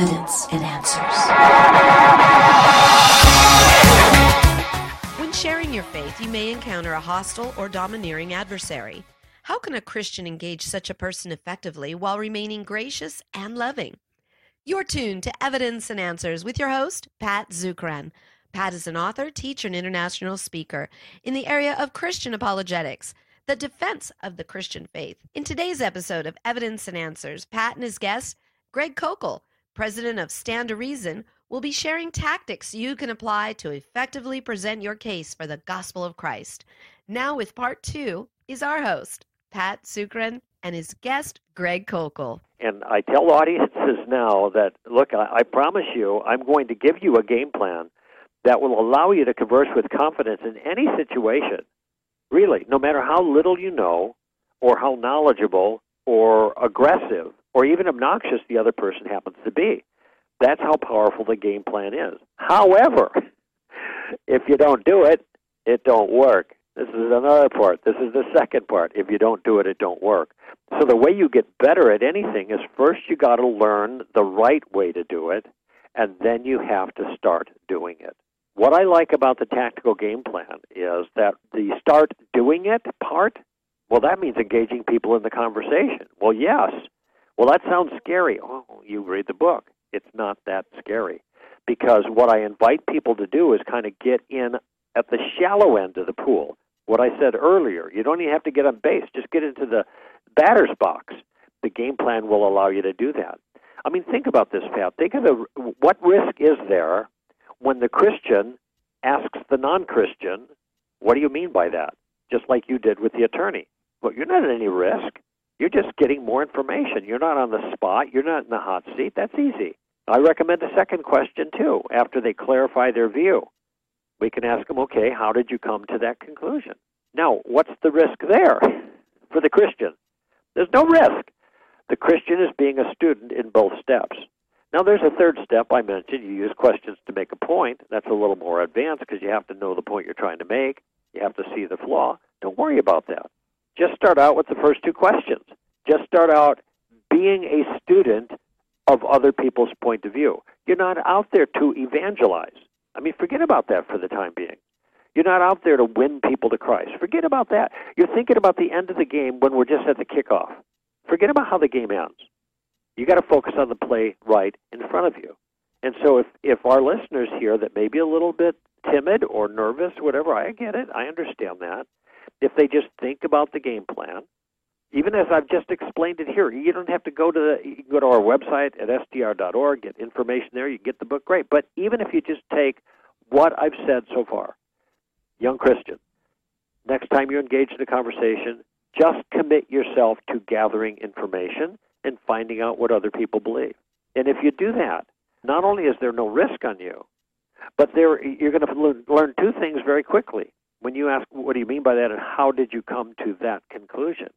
evidence and answers. When sharing your faith, you may encounter a hostile or domineering adversary. How can a Christian engage such a person effectively while remaining gracious and loving? You're tuned to Evidence and Answers with your host, Pat Zukeran. Pat is an author, teacher, and international speaker in the area of Christian apologetics, the defense of the Christian faith. In today's episode of Evidence and Answers, Pat and his guest, Greg Koukl, president of Stand to Reason, will be sharing tactics you can apply to effectively present your case for the gospel of Christ. Now, with part two, is our host, Pat Zukeran, and his guest, Greg Koukl. And I tell audiences now that, look, I, I promise you, I'm going to give you a game plan that will allow you to converse with confidence in any situation. Really, no matter how little you know, or how knowledgeable, or aggressive, or even obnoxious the other person happens to be. That's how powerful the game plan is. However, if you don't do it, it don't work. This is another part. This is the second part. If you don't do it, it don't work. So the way you get better at anything is first you got to learn the right way to do it, and then you have to start doing it. What I like about the tactical game plan is that the start doing it part, well, that means engaging people in the conversation. Well, yes. Well, that sounds scary. Oh, you read the book. It's not that scary. Because what I invite people to do is kind of get in at the shallow end of the pool. What I said earlier, you don't even have to get on base, just get into the batter's box. The game plan will allow you to do that. I mean, think about this, Pat. Think of the what risk is there when the Christian asks the non-Christian, "What do you mean by that?" Just like you did with the attorney. Well, you're not at any risk. You're just getting more information. You're not on the spot. You're not in the hot seat. That's easy. I recommend a second question too. After they clarify their view, we can ask them, "Okay, how did you come to that conclusion?" Now, what's the risk there for the Christian? There's no risk. The Christian is being a student in both steps. Now, there's a third step I mentioned. You use questions to make a point. That's a little more advanced because you have to know the point you're trying to make. You have to see the flaw. Don't worry about that. Just start out with the first two questions. Just start out being a student of other people's point of view. You're not out there to evangelize. I mean, forget about that for the time being. You're not out there to win people to Christ. Forget about that. You're thinking about the end of the game when we're just at the kickoff. Forget about how the game ends. You got to focus on the play right in front of you. And so if if our listeners here that may be a little bit timid or nervous, whatever, I get it. I understand that. If they just think about the game plan, even as I've just explained it here, you don't have to go to the you can go to our website at str.org, get information there, you get the book, great. But even if you just take what I've said so far, young Christian, next time you're engaged in a conversation, just commit yourself to gathering information and finding out what other people believe. And if you do that, not only is there no risk on you, but there you're going to learn two things very quickly. When you ask, what do you mean by that, and how did you come to that conclusion?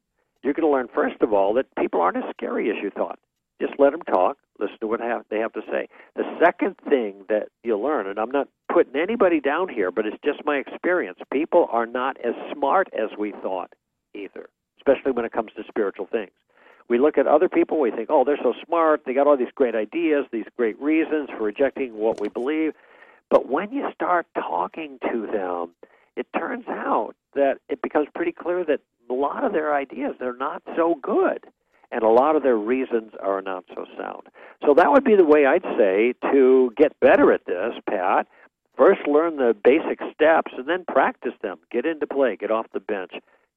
You're going to learn, first of all, that people aren't as scary as you thought. Just let them talk, listen to what they have to say. The second thing that you'll learn, and I'm not putting anybody down here, but it's just my experience, people are not as smart as we thought either, especially when it comes to spiritual things. We look at other people, we think, oh, they're so smart, they got all these great ideas, these great reasons for rejecting what we believe. But when you start talking to them, it turns out that it becomes pretty clear that a lot of their ideas they're not so good and a lot of their reasons are not so sound. So that would be the way I'd say to get better at this, Pat. First learn the basic steps and then practice them. Get into play, get off the bench.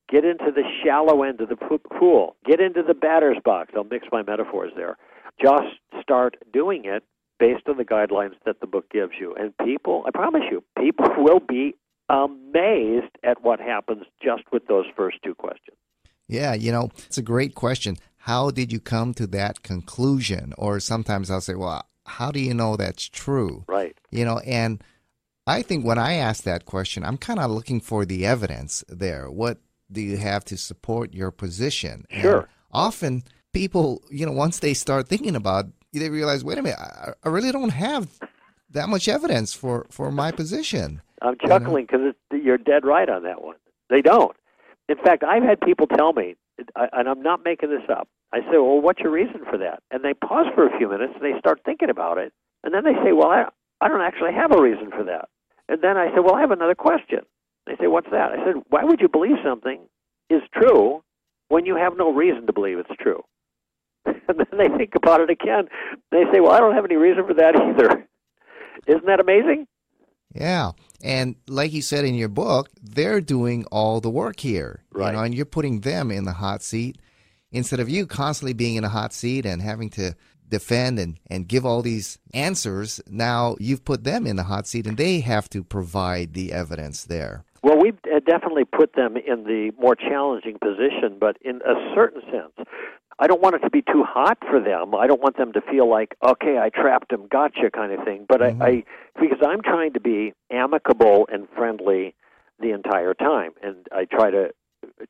Get into the shallow end of the pool. Get into the batter's box. I'll mix my metaphors there. Just start doing it based on the guidelines that the book gives you. And people, I promise you, people will be amazed at what happens just with those first two questions. Yeah, you know, it's a great question. How did you come to that conclusion? Or sometimes I'll say, well, how do you know that's true? Right. You know, and I think when I ask that question, I'm kind of looking for the evidence there. What do you have to support your position? Sure. And often people, you know, once they start thinking about it, they realize, wait a minute, I, I really don't have that much evidence for, for my position. I'm mm-hmm. chuckling because you're dead right on that one. They don't. In fact, I've had people tell me, and I'm not making this up. I say, well, what's your reason for that? And they pause for a few minutes and they start thinking about it. And then they say, well, I, I don't actually have a reason for that. And then I say, well, I have another question. They say, what's that? I said, why would you believe something is true when you have no reason to believe it's true? and then they think about it again. They say, well, I don't have any reason for that either. Isn't that amazing? Yeah. And like you said in your book, they're doing all the work here. Right. You know, and you're putting them in the hot seat instead of you constantly being in a hot seat and having to defend and, and give all these answers. Now you've put them in the hot seat and they have to provide the evidence there. Well, we've definitely put them in the more challenging position, but in a certain sense, I don't want it to be too hot for them. I don't want them to feel like, okay, I trapped them, gotcha, kind of thing. But Mhm. I, I, because I'm trying to be amicable and friendly the entire time, and I try to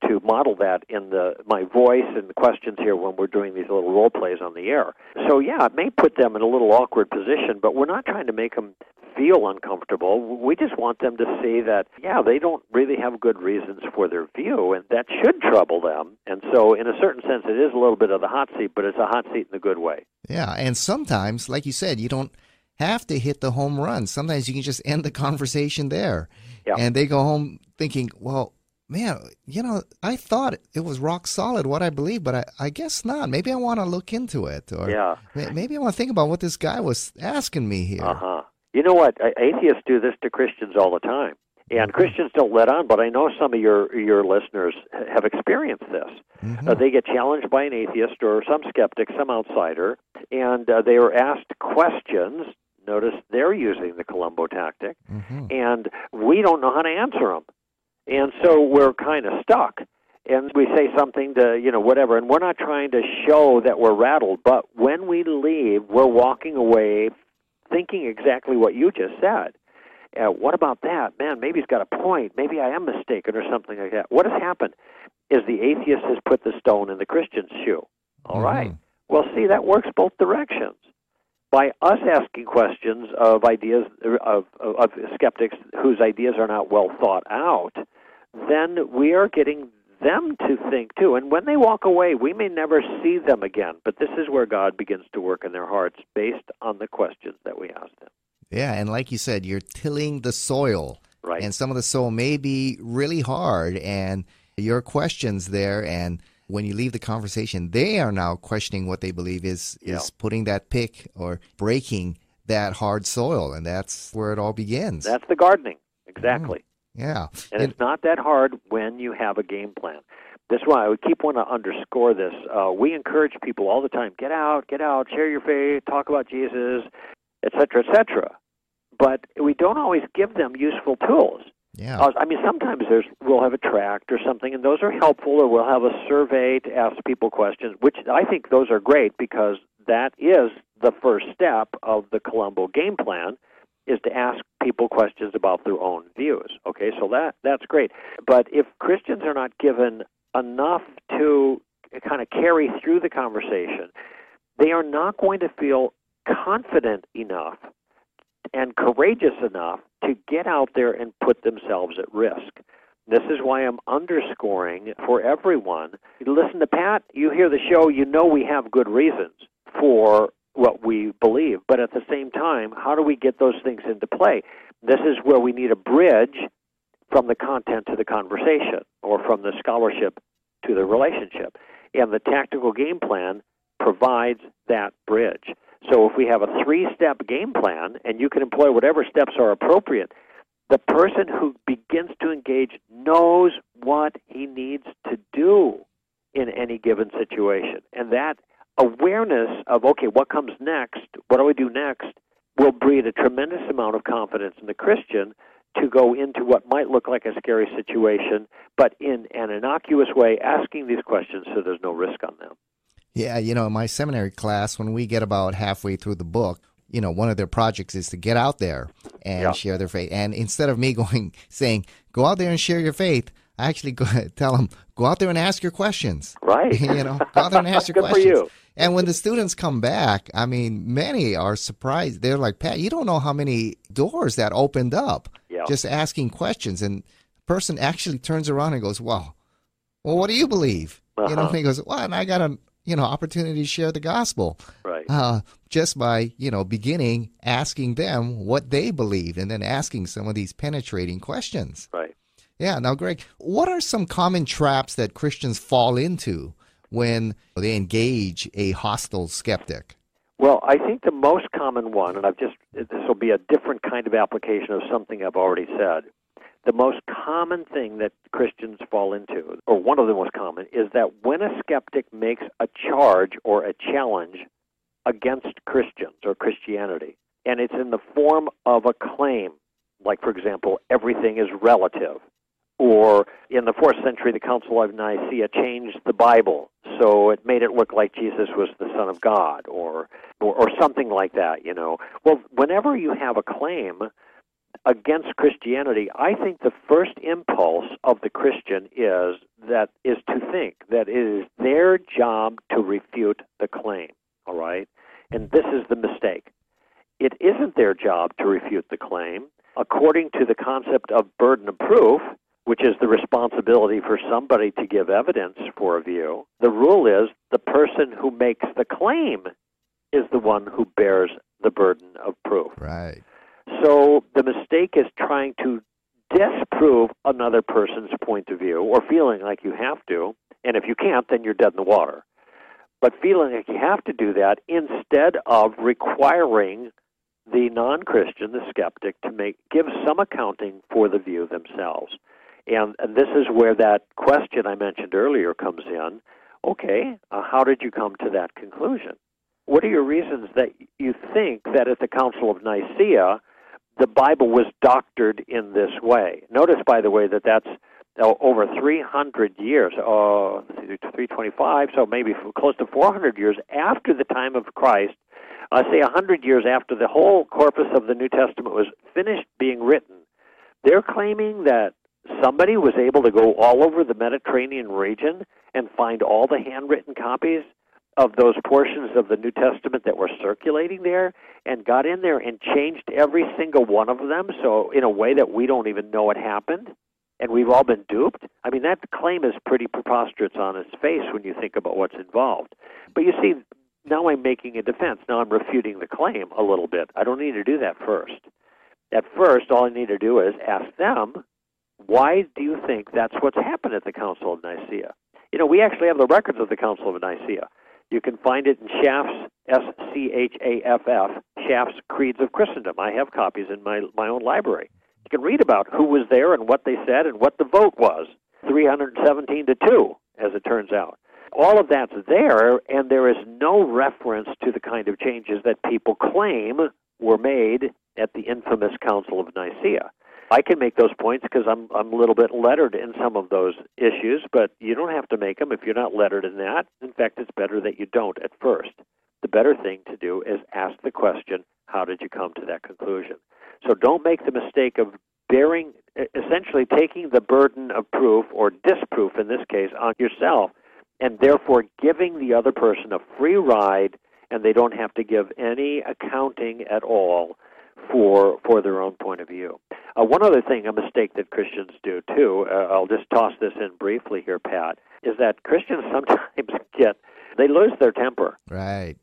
to model that in the my voice and the questions here when we're doing these little role plays on the air. So yeah, it may put them in a little awkward position, but we're not trying to make them feel uncomfortable. We just want them to see that yeah, they don't really have good reasons for their view, and that should trouble them. And so, in a certain sense, it is a little bit of the hot seat, but it's a hot seat in a good way. Yeah. And sometimes, like you said, you don't have to hit the home run. Sometimes you can just end the conversation there. Yeah. And they go home thinking, well, man, you know, I thought it was rock solid what I believe, but I, I guess not. Maybe I want to look into it. Or Yeah. maybe I want to think about what this guy was asking me here. Uh huh. You know what? Atheists do this to Christians all the time, and Christians don't let on. But I know some of your your listeners have experienced this. Mhm. Uh, they get challenged by an atheist or some skeptic, some outsider, and uh, they are asked questions. Notice they're using the Columbo tactic, Mhm. and we don't know how to answer them, and so we're kind of stuck. And we say something to you know whatever, and we're not trying to show that we're rattled, but when we leave, we're walking away thinking exactly what you just said. Uh, what about that? Man, maybe he's got a point. Maybe I am mistaken or something like that. What has happened is the atheist has put the stone in the Christian's shoe. All right. Mhm. Well, see, that works both directions. By us asking questions of ideas of, of, of skeptics whose ideas are not well thought out, then we are getting them to think too. And when they walk away, we may never see them again. But this is where God begins to work in their hearts based on the questions that we ask them. Yeah. And like you said, you're tilling the soil. Right. And some of the soil may be really hard. And your questions there, and when you leave the conversation, they are now questioning what they believe is Yeah. is putting that pick or breaking that hard soil, and that's where it all begins. That's the gardening. Exactly. Mm. Yeah. And it's not that hard when you have a game plan. That's why I would keep want to underscore this. Uh, we encourage people all the time: get out, get out, share your faith, talk about Jesus, etc., etc. But we don't always give them useful tools. yeah. Uh, I mean, sometimes there's we'll have a tract or something, and those are helpful, or we'll have a survey to ask people questions, which I think those are great because that is the first step of the Columbo game plan is to ask people questions about their own views. Okay, so that that's great. But if Christians are not given enough to kind of carry through the conversation, they are not going to feel confident enough and courageous enough to get out there and put themselves at risk. This is why I'm underscoring for everyone. Listen to Pat, you hear the show, you know we have good reasons for what we believe, but at the same time, how do we get those things into play? This is where we need a bridge from the content to the conversation or from the scholarship to the relationship. And the tactical game plan provides that bridge. So if we have a three step game plan, and you can employ whatever steps are appropriate, the person who begins to engage knows what he needs to do in any given situation. And that awareness of, okay, what comes next, what do I do next, will breed a tremendous amount of confidence in the Christian to go into what might look like a scary situation, but in an innocuous way, asking these questions so there's no risk on them. Yeah, you know, in my seminary class, when we get about halfway through the book, you know, one of their projects is to get out there and Yeah. share their faith. And instead of me going saying, "Go out there and share your faith," I actually go, tell them, "Go out there and ask your questions." Right. you know, go out there and ask your Good for questions. you. And when the students come back, I mean, many are surprised. They're like, "Pat, you don't know how many doors that opened up Yeah. just asking questions." And the person actually turns around and goes, "Well, well, what do you believe?" You know, Uh-huh. and he goes, "Well, and I got a you know opportunity to share the gospel Right. uh, just by you know beginning asking them what they believe and then asking some of these penetrating questions Right. yeah now greg what are some common traps that christians fall into when they engage a hostile skeptic Well, I think the most common one, and I've just, this will be a different kind of application of something I've already said. The most common thing that Christians fall into, or one of the most common, is that when a skeptic makes a charge or a challenge against Christians or Christianity, and it's in the form of a claim, like, for example, everything is relative, or in the fourth century, the Council of Nicaea changed the Bible so it made it look like Jesus was the Son of God, or, or or something like that. You know, well, whenever you have a claim against Christianity, I think the first impulse of the Christian is that is to think that it is their job to refute the claim. All right, and this is the mistake. It isn't their job to refute the claim. According to the concept of burden of proof, which is the responsibility for somebody to give evidence for a view, the rule is the person who makes the claim is the one who bears the burden of proof. right So the mistake is trying to disprove another person's point of view or feeling like you have to, and if you can't, then you're dead in the water. But feeling like you have to do that instead of requiring the non-Christian, the skeptic, to make give some accounting for the view themselves. And, and this is where that question I mentioned earlier comes in. Okay, uh, how did you come to that conclusion? What are your reasons that you think that at the Council of Nicaea the Bible was doctored in this way? Notice, by the way, that that's uh, over 300 years, uh, 325, so maybe close to 400 years after the time of Christ. I say 100 years after the whole corpus of the New Testament was finished being written. They're claiming that somebody was able to go all over the Mediterranean region and find all the handwritten copies of those portions of the New Testament that were circulating there and got in there and changed every single one of them so in a way that we don't even know it happened and we've all been duped. I mean that claim is pretty preposterous on its face when you think about what's involved. But you see now I'm making a defense. Now I'm refuting the claim a little bit. I don't need to do that first. At first all I need to do is ask them why do you think that's what's happened at the Council of Nicaea? You know, we actually have the records of the Council of Nicaea. You can find it in Schaff's S C H A F F Schaff's Creeds of Christendom. I have copies in my my own library. You can read about who was there and what they said and what the vote was. 317 to 2 as it turns out. All of that's there and there is no reference to the kind of changes that people claim were made at the infamous Council of Nicaea. I can make those points because I'm I'm a little bit lettered in some of those issues, but you don't have to make them if you're not lettered in that. In fact, it's better that you don't at first. The better thing to do is ask the question, how did you come to that conclusion? So don't make the mistake of bearing essentially taking the burden of proof or disproof in this case on yourself and therefore giving the other person a free ride and they don't have to give any accounting at all for for their own point of view. Uh, one other thing, a mistake that Christians do too, uh, I'll just toss this in briefly here, Pat, is that Christians sometimes get they lose their temper. right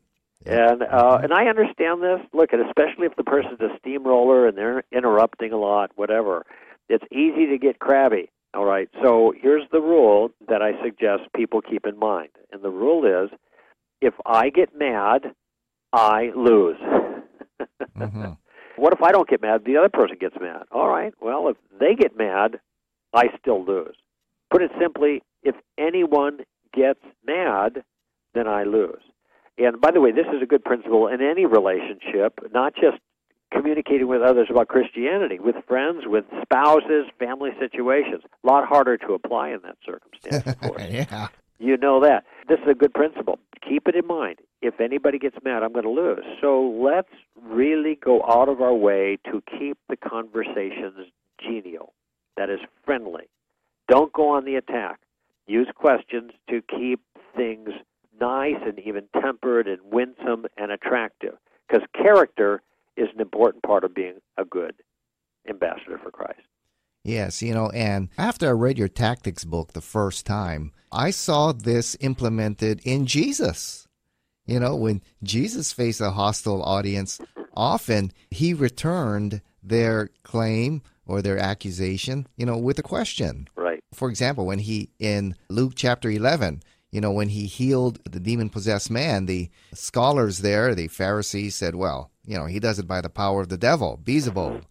And uh, and I understand this. Look, and especially if the person's a steamroller and they're interrupting a lot, whatever, it's easy to get crabby. All right. So here's the rule that I suggest people keep in mind, and the rule is, if I get mad, I lose. Mhm. What if I don't get mad? The other person gets mad. All right. Well, if they get mad, I still lose. Put it simply, if anyone gets mad, then I lose. And by the way, this is a good principle in any relationship, not just communicating with others about Christianity, with friends, with spouses, family situations. A lot harder to apply in that circumstance, of course. yeah You know that. This is a good principle. Keep it in mind. If anybody gets mad, I'm going to lose. So let's really go out of our way to keep the conversations genial, that is, friendly. Don't go on the attack. Use questions to keep things nice and even tempered and winsome and attractive. Because character is an important part of being a good ambassador for Christ. Yes, you know, and after I read your tactics book the first time, I saw this implemented in Jesus. You know, when Jesus faced a hostile audience, often he returned their claim or their accusation, you know, with a question. Right. For example, when he, in Luke chapter 11, you know, when he healed the demon possessed man, the scholars there, the Pharisees said, well, you know, he does it by the power of the devil, Beelzebub.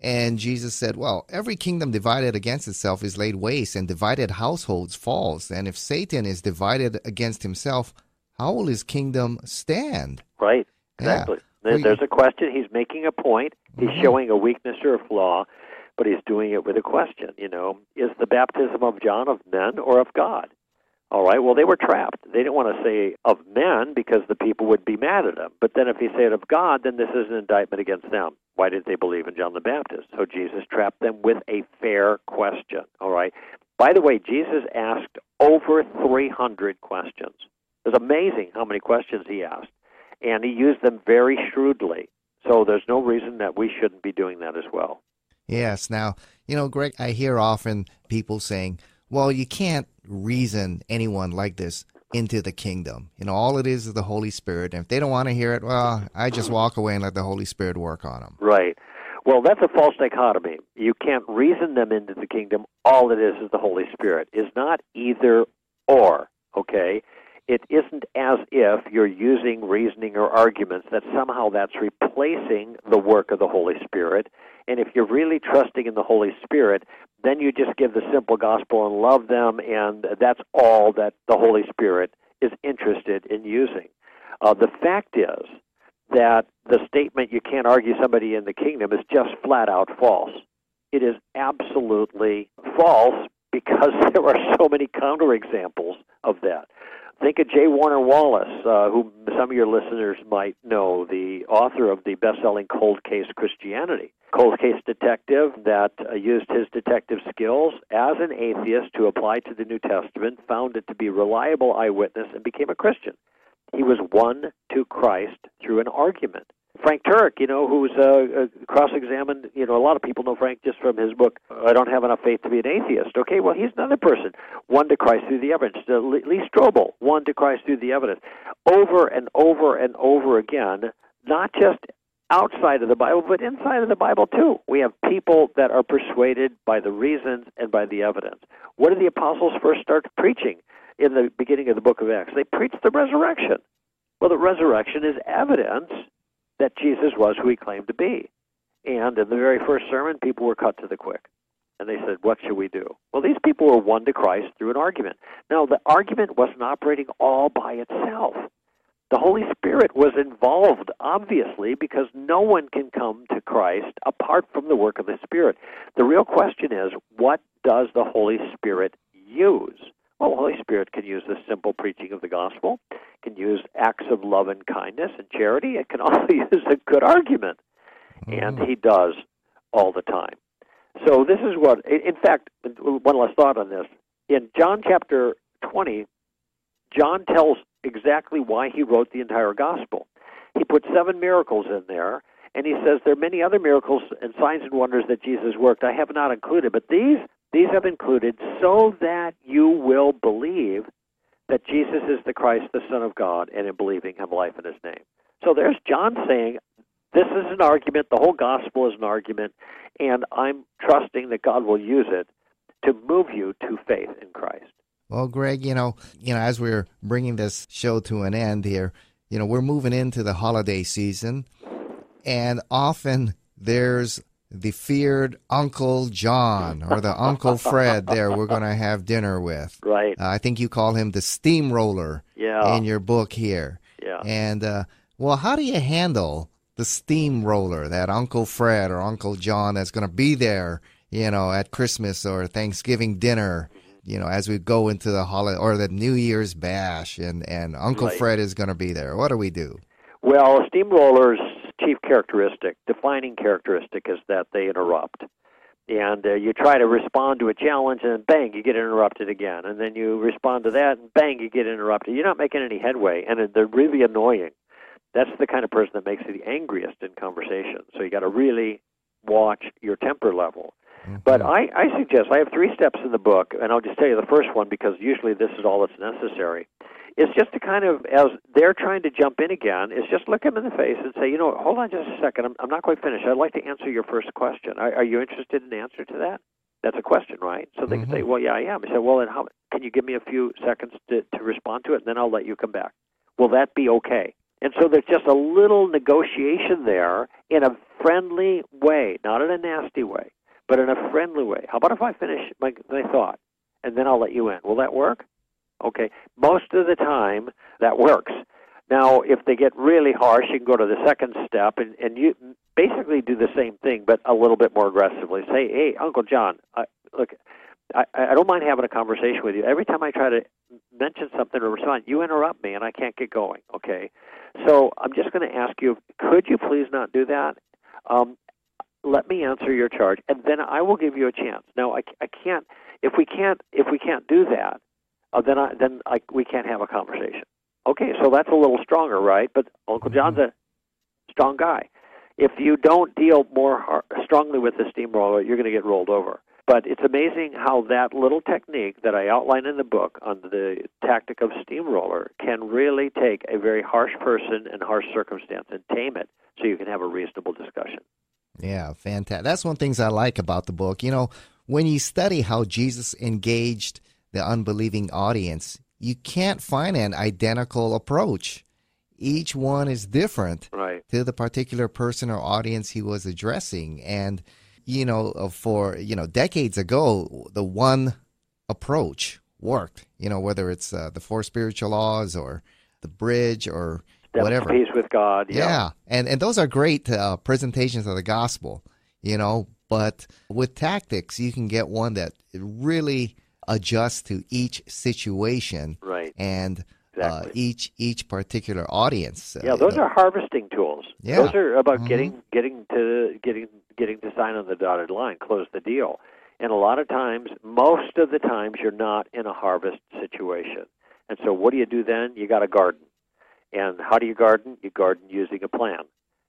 And Jesus said, Well, every kingdom divided against itself is laid waste, and divided households falls. And if Satan is divided against himself, how will his kingdom stand? Right. Exactly. Yeah. Well, There's a question. He's making a point. He's Mhm. showing a weakness or a flaw, but he's doing it with a question. You know, is the baptism of John of men or of God? All right. Well, they were trapped. They didn't want to say of men because the people would be mad at them. But then if he said of God, then this is an indictment against them. Why did they believe in John the Baptist? So Jesus trapped them with a fair question. All right. By the way, Jesus asked over 300 questions. It was amazing how many questions he asked, and he used them very shrewdly. So there's no reason that we shouldn't be doing that as well. Yes. Now, you know, Greg, I hear often people saying, well, you can't reason anyone like this into the kingdom. You know, all it is is the Holy Spirit. And if they don't want to hear it, well, I just walk away and let the Holy Spirit work on them. Right. Well, that's a false dichotomy. You can't reason them into the kingdom. All it is is the Holy Spirit. Is not either or, okay? It isn't as if you're using reasoning or arguments that somehow that's replacing the work of the Holy Spirit. And if you're really trusting in the Holy Spirit, then you just give the simple gospel and love them, and that's all that the Holy Spirit is interested in using. Uh, the fact is that the statement you can't argue somebody in the kingdom is just flat out false. It is absolutely false because there are so many counterexamples of that. Think of J. Warner Wallace, uh, who some of your listeners might know, the author of the best selling Cold Case Christianity. Cold case detective that uh, used his detective skills as an atheist to apply to the New Testament, found it to be reliable eyewitness, and became a Christian. He was won to Christ through an argument. Frank Turek, you know, who's uh, uh, cross-examined. You know, a lot of people know Frank just from his book. I don't have enough faith to be an atheist. Okay, well, he's another person. won to Christ through the evidence. Uh, Lee Strobel won to Christ through the evidence. Over and over and over again, not just outside of the Bible, but inside of the Bible too. We have people that are persuaded by the reasons and by the evidence. What did the apostles first start preaching in the beginning of the book of Acts? They preached the resurrection. Well, the resurrection is evidence that Jesus was who he claimed to be. And in the very first sermon, people were cut to the quick. And they said, What should we do? Well, these people were won to Christ through an argument. Now, the argument wasn't operating all by itself. The Holy Spirit was involved, obviously, because no one can come to Christ apart from the work of the Spirit. The real question is, what does the Holy Spirit use? Well, the Holy Spirit can use the simple preaching of the gospel, can use acts of love and kindness and charity, it can also use a good argument. And mm-hmm. he does all the time. So this is what, in fact, one last thought on this. In John chapter 20, John tells exactly why he wrote the entire gospel. He put seven miracles in there, and he says there are many other miracles and signs and wonders that Jesus worked. I have not included, but these these have included so that you will believe that Jesus is the Christ, the Son of God, and in believing have life in His name. So there's John saying this is an argument. The whole gospel is an argument, and I'm trusting that God will use it to move you to faith in Christ. Well, Greg, you know, you know, as we're bringing this show to an end here, you know, we're moving into the holiday season, and often there's the feared Uncle John or the Uncle Fred there we're going to have dinner with. Right. Uh, I think you call him the steamroller Yeah. in your book here. Yeah. And, uh, well, how do you handle the steamroller, that Uncle Fred or Uncle John that's going to be there, you know, at Christmas or Thanksgiving dinner? You know, as we go into the holiday or the New Year's bash, and and Uncle Right. Fred is going to be there. What do we do? Well, steamroller's chief characteristic, defining characteristic, is that they interrupt. And uh, you try to respond to a challenge, and bang, you get interrupted again. And then you respond to that, and bang, you get interrupted. You're not making any headway, and they're really annoying. That's the kind of person that makes you the angriest in conversation. So you got to really watch your temper level. But I, I suggest I have three steps in the book, and I'll just tell you the first one because usually this is all that's necessary. Is just to kind of, as they're trying to jump in again, is just look them in the face and say, you know, hold on just a second. I'm, I'm not quite finished. I'd like to answer your first question. Are, are you interested in the answer to that? That's a question, right? So they can say, mm-hmm. well, yeah, I am. I said, well, then how, can you give me a few seconds to, to respond to it, and then I'll let you come back. Will that be okay? And so there's just a little negotiation there in a friendly way, not in a nasty way, but in a friendly way. How about if I finish my, my thought and then I'll let you in? Will that work? Okay. Most of the time, that works. Now, if they get really harsh, you can go to the second step and, and you basically do the same thing, but a little bit more aggressively. Say, hey, Uncle John, I, look, I, I don't mind having a conversation with you. Every time I try to mention something or respond, you interrupt me and I can't get going. Okay, so I'm just going to ask you, could you please not do that? Um, let me answer your charge, and then I will give you a chance. Now, I, I can't if we can't if we can't do that, uh, then I, then I, we can't have a conversation. Okay, so that's a little stronger, right? But Uncle John's a strong guy. If you don't deal more hard, strongly with the steamroller, you're going to get rolled over. But it's amazing how that little technique that I outline in the book on the tactic of steamroller can really take a very harsh person and harsh circumstance and tame it so you can have a reasonable discussion. Yeah, fantastic. That's one of the things I like about the book. You know, when you study how Jesus engaged the unbelieving audience, you can't find an identical approach. Each one is different right. to the particular person or audience he was addressing. And, you know, uh, for, you know, decades ago, the one approach worked, you know, whether it's uh, the four spiritual laws or the bridge or whatever. Peace with God. Yeah. yeah. And, and those are great uh, presentations of the gospel, you know, but with tactics, you can get one that really adjusts to each situation. Right. And exactly. uh, each each particular audience. Yeah, those are harvesting tools. Yeah. Those are about Mhm. getting getting to getting getting to sign on the dotted line, close the deal. And a lot of times, most of the times, you're not in a harvest situation. And so, what do you do then? You got a garden. And how do you garden? You garden using a plan.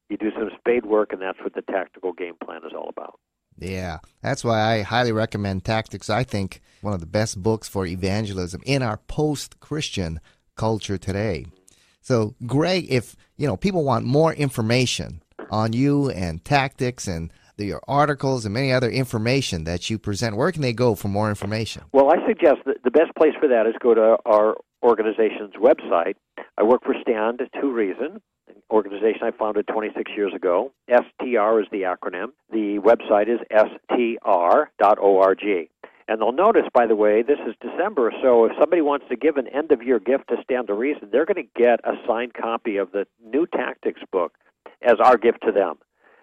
You do some spade work, and that's what the tactical game plan is all about. Yeah, that's why I highly recommend Tactics. I think one of the best books for evangelism in our post-Christian culture today. So, Greg, if you know people want more information on you and tactics and your articles and many other information that you present, where can they go for more information? Well, I suggest that the best place for that is go to our organization's website. I work for Stand to Reason, organization I founded 26 years ago. STR is the acronym. The website is str.org. And they'll notice, by the way, this is December, so if somebody wants to give an end of year gift to Stand to Reason, they're going to get a signed copy of the new tactics book as our gift to them.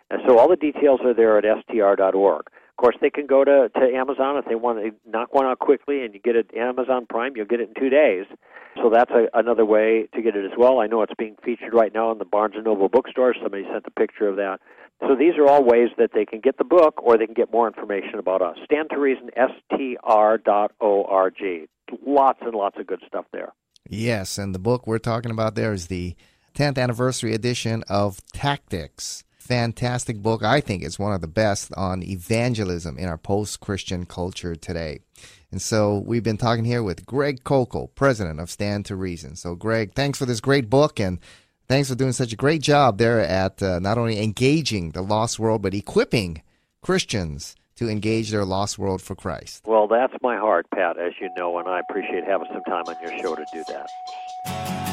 And so all the details are there at str.org. Course, they can go to, to Amazon if they want to knock one out quickly, and you get it Amazon Prime. You'll get it in two days. So that's a, another way to get it as well. I know it's being featured right now in the Barnes and Noble bookstore. Somebody sent a picture of that. So these are all ways that they can get the book, or they can get more information about us. Stand to Reason, str.org. Lots and lots of good stuff there. Yes, and the book we're talking about there is the 10th anniversary edition of Tactics. Fantastic book. I think it's one of the best on evangelism in our post Christian culture today. And so we've been talking here with Greg Koukl, president of Stand to Reason. So, Greg, thanks for this great book and thanks for doing such a great job there at uh, not only engaging the lost world, but equipping Christians to engage their lost world for Christ. Well, that's my heart, Pat, as you know, and I appreciate having some time on your show to do that.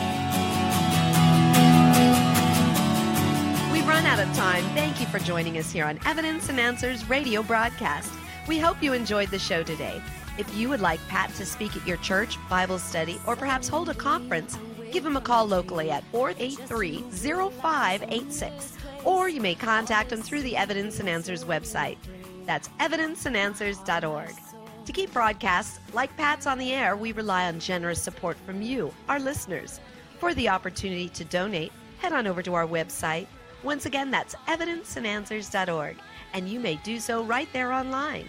Run out of time. Thank you for joining us here on Evidence and Answers radio broadcast. We hope you enjoyed the show today. If you would like Pat to speak at your church, Bible study, or perhaps hold a conference, give him a call locally at 483 0586. Or you may contact him through the Evidence and Answers website. That's evidenceandanswers.org. To keep broadcasts like Pat's on the air, we rely on generous support from you, our listeners. For the opportunity to donate, head on over to our website. Once again, that's evidenceandanswers.org, and you may do so right there online.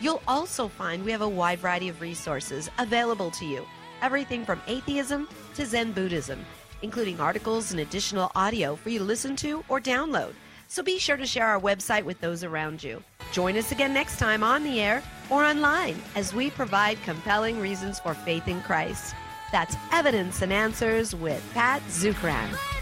You'll also find we have a wide variety of resources available to you everything from atheism to Zen Buddhism, including articles and additional audio for you to listen to or download. So be sure to share our website with those around you. Join us again next time on the air or online as we provide compelling reasons for faith in Christ. That's Evidence and Answers with Pat Zukeran.